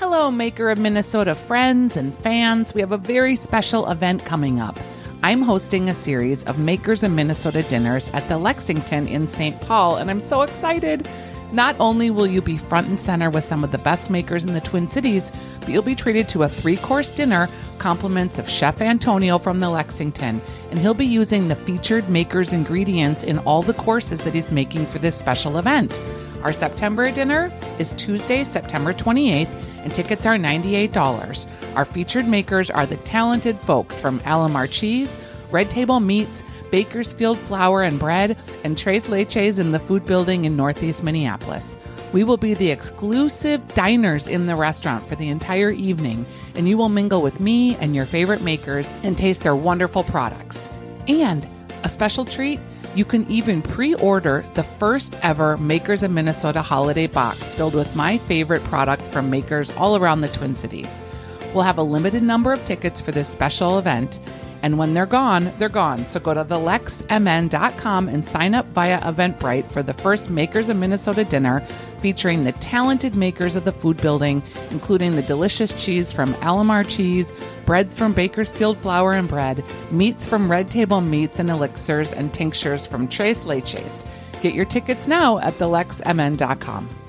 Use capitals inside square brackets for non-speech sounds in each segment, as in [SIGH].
Hello, Maker of Minnesota friends and fans. We have a very special event coming up. I'm hosting a series of Makers of Minnesota dinners at the Lexington in St. Paul, and I'm so excited. Not only will you be front and center with some of the best makers in the Twin Cities, but you'll be treated to a three course dinner, compliments of Chef Antonio from the Lexington, and he'll be using the featured makers' ingredients in all the courses that he's making for this special event. Our September dinner is Tuesday, September 28th and tickets are $98. Our featured makers are the talented folks from Alemar Cheese, Red Table Meats, Bakersfield Flour and Bread, and Tres Leches in the food building in Northeast Minneapolis. We will be the exclusive diners in the restaurant for the entire evening, and you will mingle with me and your favorite makers and taste their wonderful products. And a special treat you can even pre order the first ever Makers of Minnesota holiday box filled with my favorite products from makers all around the Twin Cities. We'll have a limited number of tickets for this special event, and when they're gone, they're gone. So go to thelexmn.com and sign up via Eventbrite for the first Makers of Minnesota dinner featuring the talented makers of the food building, including the delicious cheese from Alemar Cheese, breads from Bakersfield Flour and Bread, meats from Red Table Meats and Elixirs, and tinctures from Tres Leches. Get your tickets now at thelexmn.com.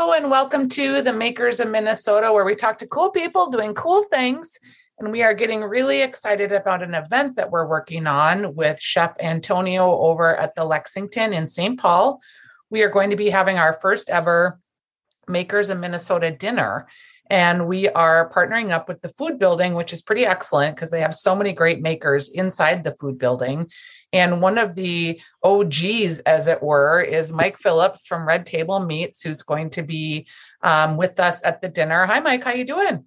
And welcome to the Makers of Minnesota, where we talk to cool people doing cool things. And we are getting really excited about an event that we're working on with Chef Antonio over at the Lexington in St. Paul. We are going to be having our first ever Makers of Minnesota dinner. And we are partnering up with the food building, which is pretty excellent because they have so many great makers inside the food building. And one of the OGs, as it were, is Mike Phillips from Red Table Meats, who's going to be um, with us at the dinner. Hi, Mike. How you doing?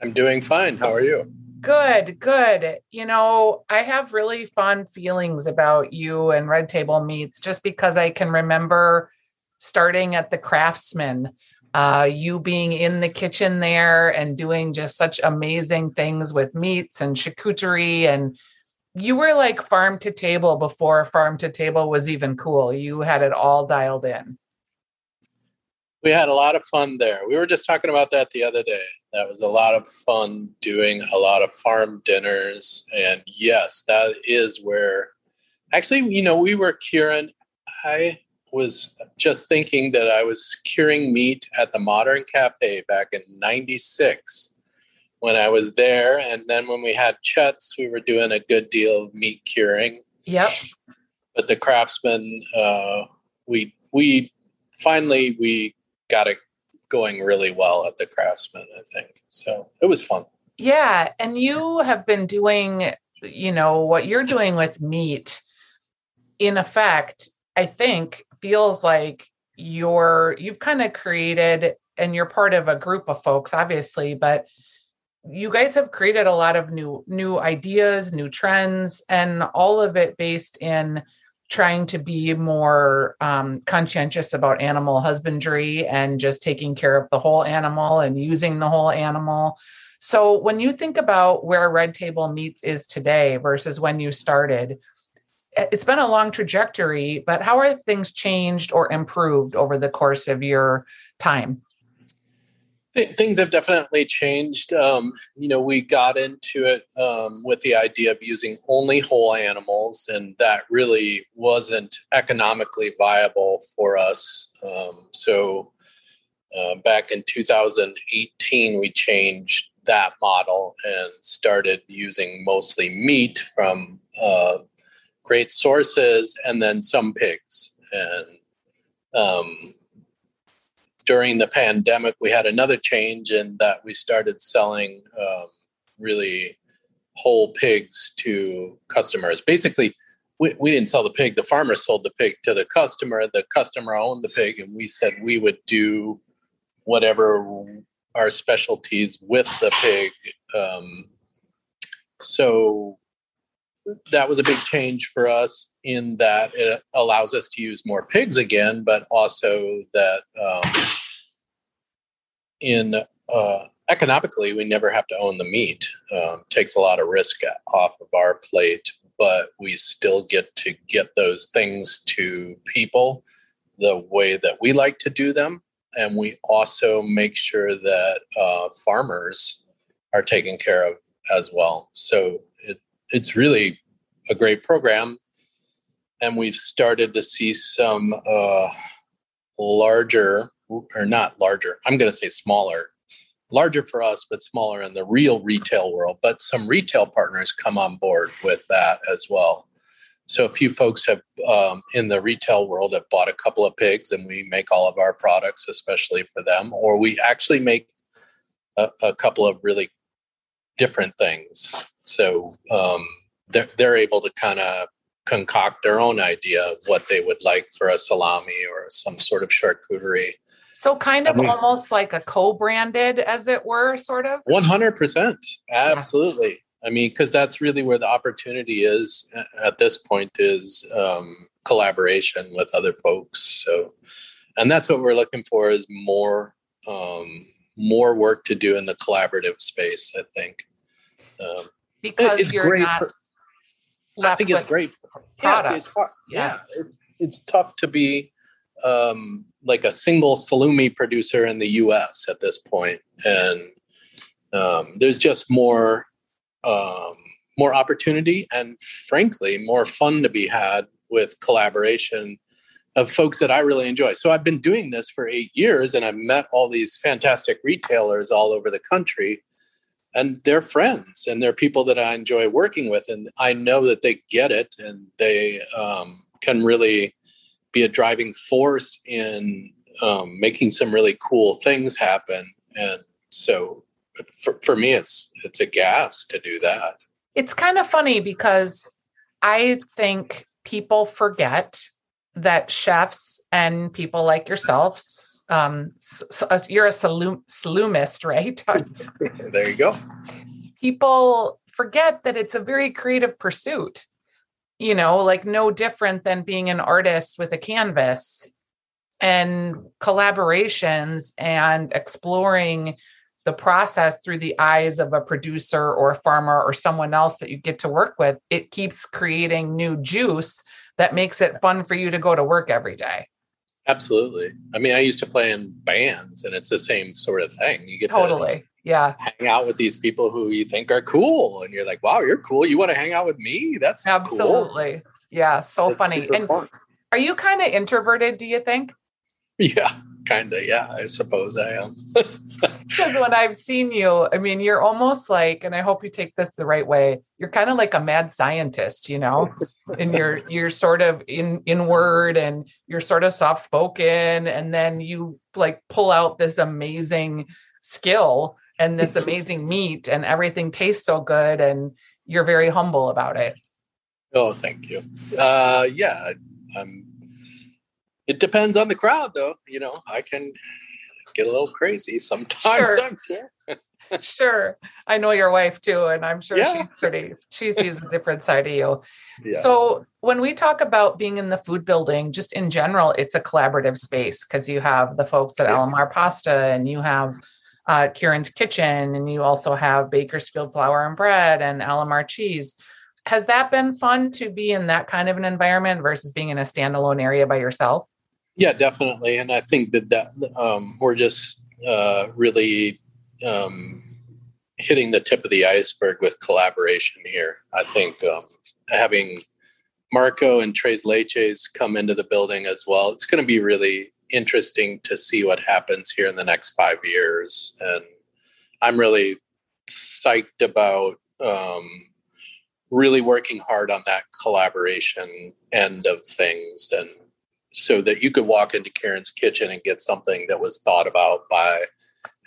I'm doing fine. How are you? Good, good. You know, I have really fond feelings about you and Red Table Meats just because I can remember starting at the Craftsman, uh, you being in the kitchen there and doing just such amazing things with meats and charcuterie and you were like farm to table before farm to table was even cool. You had it all dialed in. We had a lot of fun there. We were just talking about that the other day. That was a lot of fun doing a lot of farm dinners. And yes, that is where actually, you know, we were curing. I was just thinking that I was curing meat at the Modern Cafe back in 96 when I was there. And then when we had Chet's, we were doing a good deal of meat curing. Yep. But the craftsman, uh, we we finally we got it going really well at the craftsman. I think so. It was fun. Yeah, and you have been doing, you know, what you're doing with meat. In effect, I think feels like you're you've kind of created and you're part of a group of folks obviously but you guys have created a lot of new new ideas new trends and all of it based in trying to be more um, conscientious about animal husbandry and just taking care of the whole animal and using the whole animal. So when you think about where red table meats is today versus when you started it's been a long trajectory but how are things changed or improved over the course of your time things have definitely changed. Um, you know, we got into it um, with the idea of using only whole animals, and that really wasn't economically viable for us. Um, so, uh, back in 2018, we changed that model and started using mostly meat from uh, great sources and then some pigs. And um, during the pandemic, we had another change in that we started selling um, really whole pigs to customers. Basically, we, we didn't sell the pig, the farmer sold the pig to the customer. The customer owned the pig, and we said we would do whatever our specialties with the pig. Um, so that was a big change for us in that it allows us to use more pigs again, but also that um, in uh, economically, we never have to own the meat. Um, takes a lot of risk off of our plate, but we still get to get those things to people the way that we like to do them. And we also make sure that uh, farmers are taken care of as well. So it's really a great program. And we've started to see some uh, larger, or not larger, I'm going to say smaller, larger for us, but smaller in the real retail world. But some retail partners come on board with that as well. So a few folks have um, in the retail world have bought a couple of pigs, and we make all of our products especially for them, or we actually make a, a couple of really different things. So um, they're they're able to kind of concoct their own idea of what they would like for a salami or some sort of charcuterie. So kind of I mean, almost like a co-branded, as it were, sort of. One hundred percent, absolutely. I mean, because that's really where the opportunity is at this point is um, collaboration with other folks. So, and that's what we're looking for is more um, more work to do in the collaborative space. I think um, because it's you're not. For, I think it's great. Yeah, it's, it's tough. yeah. yeah it, it's tough to be um, like a single salumi producer in the U.S. at this point, and um, there's just more um, more opportunity and frankly more fun to be had with collaboration of folks that I really enjoy. So I've been doing this for eight years and I've met all these fantastic retailers all over the country. And they're friends and they're people that I enjoy working with. And I know that they get it and they um, can really be a driving force in um, making some really cool things happen. And so for, for me it's it's a gas to do that it's kind of funny because i think people forget that chefs and people like yourself um, so uh, you're a salum, salumist right [LAUGHS] [LAUGHS] there you go people forget that it's a very creative pursuit you know like no different than being an artist with a canvas and collaborations and exploring the process through the eyes of a producer or a farmer or someone else that you get to work with, it keeps creating new juice that makes it fun for you to go to work every day. Absolutely. I mean, I used to play in bands and it's the same sort of thing. You get totally. To yeah. Hang out with these people who you think are cool and you're like, wow, you're cool. You want to hang out with me? That's absolutely. Cool. Yeah. So That's funny. And fun. are you kind of introverted, do you think? [LAUGHS] Yeah kind of yeah i suppose i am. [LAUGHS] Because when i've seen you i mean you're almost like and i hope you take this the right way you're kind of like a mad scientist you know? And you're [LAUGHS] you're sort of in inward and you're sort of soft spoken and then you like pull out this amazing skill and this [LAUGHS] amazing meat and everything tastes so good and you're very humble about it. Oh thank you. Uh yeah i'm it depends on the crowd, though. You know, I can get a little crazy sometimes. Sure. Sure. sure. I know your wife too, and I'm sure yeah. she's pretty, she sees a different side of you. Yeah. So, when we talk about being in the food building, just in general, it's a collaborative space because you have the folks at Alamar Pasta and you have uh, Kieran's Kitchen, and you also have Bakersfield Flour and Bread and Alemar Cheese. Has that been fun to be in that kind of an environment versus being in a standalone area by yourself? Yeah, definitely. And I think that that um, we're just uh, really um, hitting the tip of the iceberg with collaboration here. I think um, having Marco and Tres Leches come into the building as well, it's going to be really interesting to see what happens here in the next five years. And I'm really psyched about um, really working hard on that collaboration end of things and so that you could walk into Kieran's Kitchen and get something that was thought about by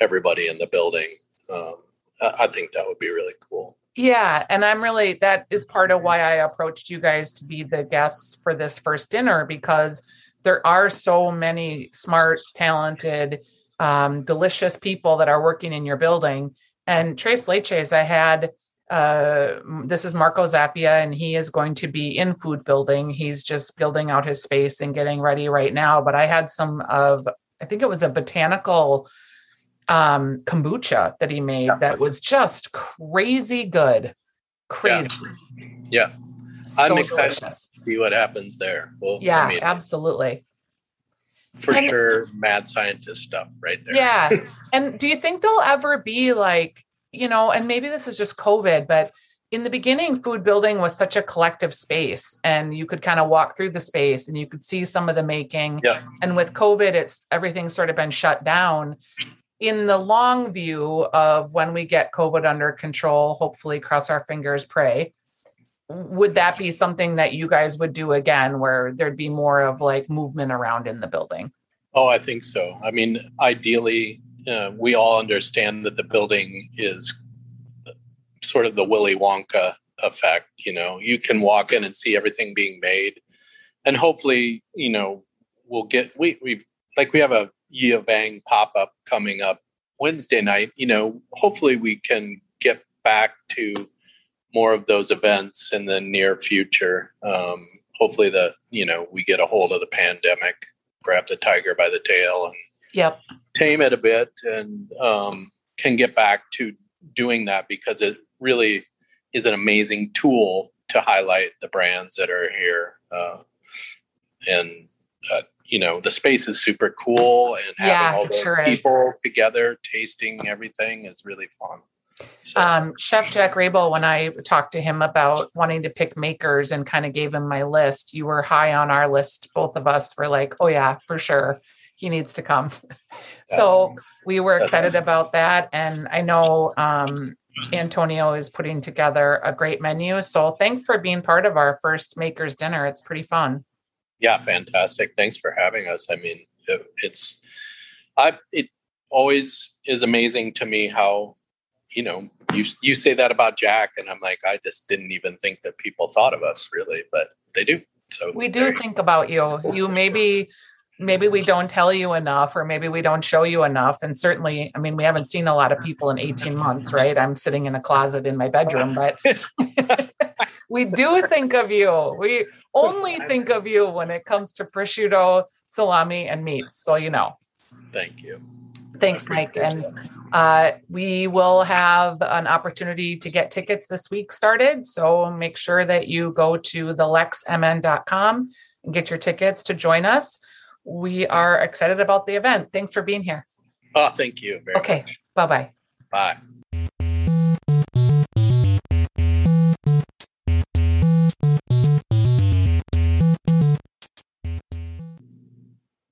everybody in the building. Um, I think that would be really cool. Yeah. And I'm really, that is part of why I approached you guys to be the guests for this first dinner because there are so many smart, talented, um, delicious people that are working in your building. And Tres Leches, I had uh, this is Marco Zappia, and he is going to be in food building. He's just building out his space and getting ready right now. But I had some of, I think it was a botanical um, kombucha that he made that was just crazy good. Crazy. Yeah. So I'm excited delicious. to see what happens there. Well, Yeah, I mean, absolutely. for And- sure, mad scientist stuff right there. Yeah. and do you think there'll ever be like, you know, and maybe this is just COVID, but in the beginning, food building was such a collective space and you could kind of walk through the space and you could see some of the making. Yeah. And with COVID, it's everything's sort of been shut down. In the long view of when we get COVID under control, hopefully cross our fingers, pray. Would that be something that you guys would do again where there'd be more of like movement around in the building? Oh, I think so. I mean, ideally, uh, we all understand that the building is sort of the Willy Wonka effect. You know, you can walk in and see everything being made, and hopefully, you know, we'll get we we like we have a Yia Vang pop up coming up Wednesday night. You know, hopefully we can get back to more of those events in the near future. Um, hopefully, the you know we get a hold of the pandemic grab the tiger by the tail and Yep. tame it a bit and um, can get back to doing that because it really is an amazing tool to highlight the brands that are here uh, and uh, you know the space is super cool and having Yeah, all those sure is. people together tasting everything is really fun so, um, Chef Jack Riebel, when I talked to him about wanting to pick makers and kind of gave him my list, you were high on our list. Both of us were like, oh, yeah, for sure. He needs to come. [LAUGHS] so we were excited about that. And I know um, Antonio is putting together a great menu. So thanks for being part of our first makers dinner. It's pretty fun. yeah fantastic thanks for having us i mean it, it's i it always is amazing to me how you know you you say that about jack and i'm like i just didn't even think that people thought of us really but they do so We do think about you. You maybe maybe we don't tell you enough or maybe we don't show you enough. And certainly i mean we haven't seen a lot of people in 18 months right? I'm sitting in a closet in my bedroom but [LAUGHS] we do think of you. We only think of you when it comes to prosciutto salami and meats. So you know. Thank you. Thanks mike. And uh, we will have an opportunity to get tickets this week started. So make sure that you go to thelexmn.com and get your tickets to join us we are excited about the event. Thanks for being here. Oh thank you very okay bye-bye. Bye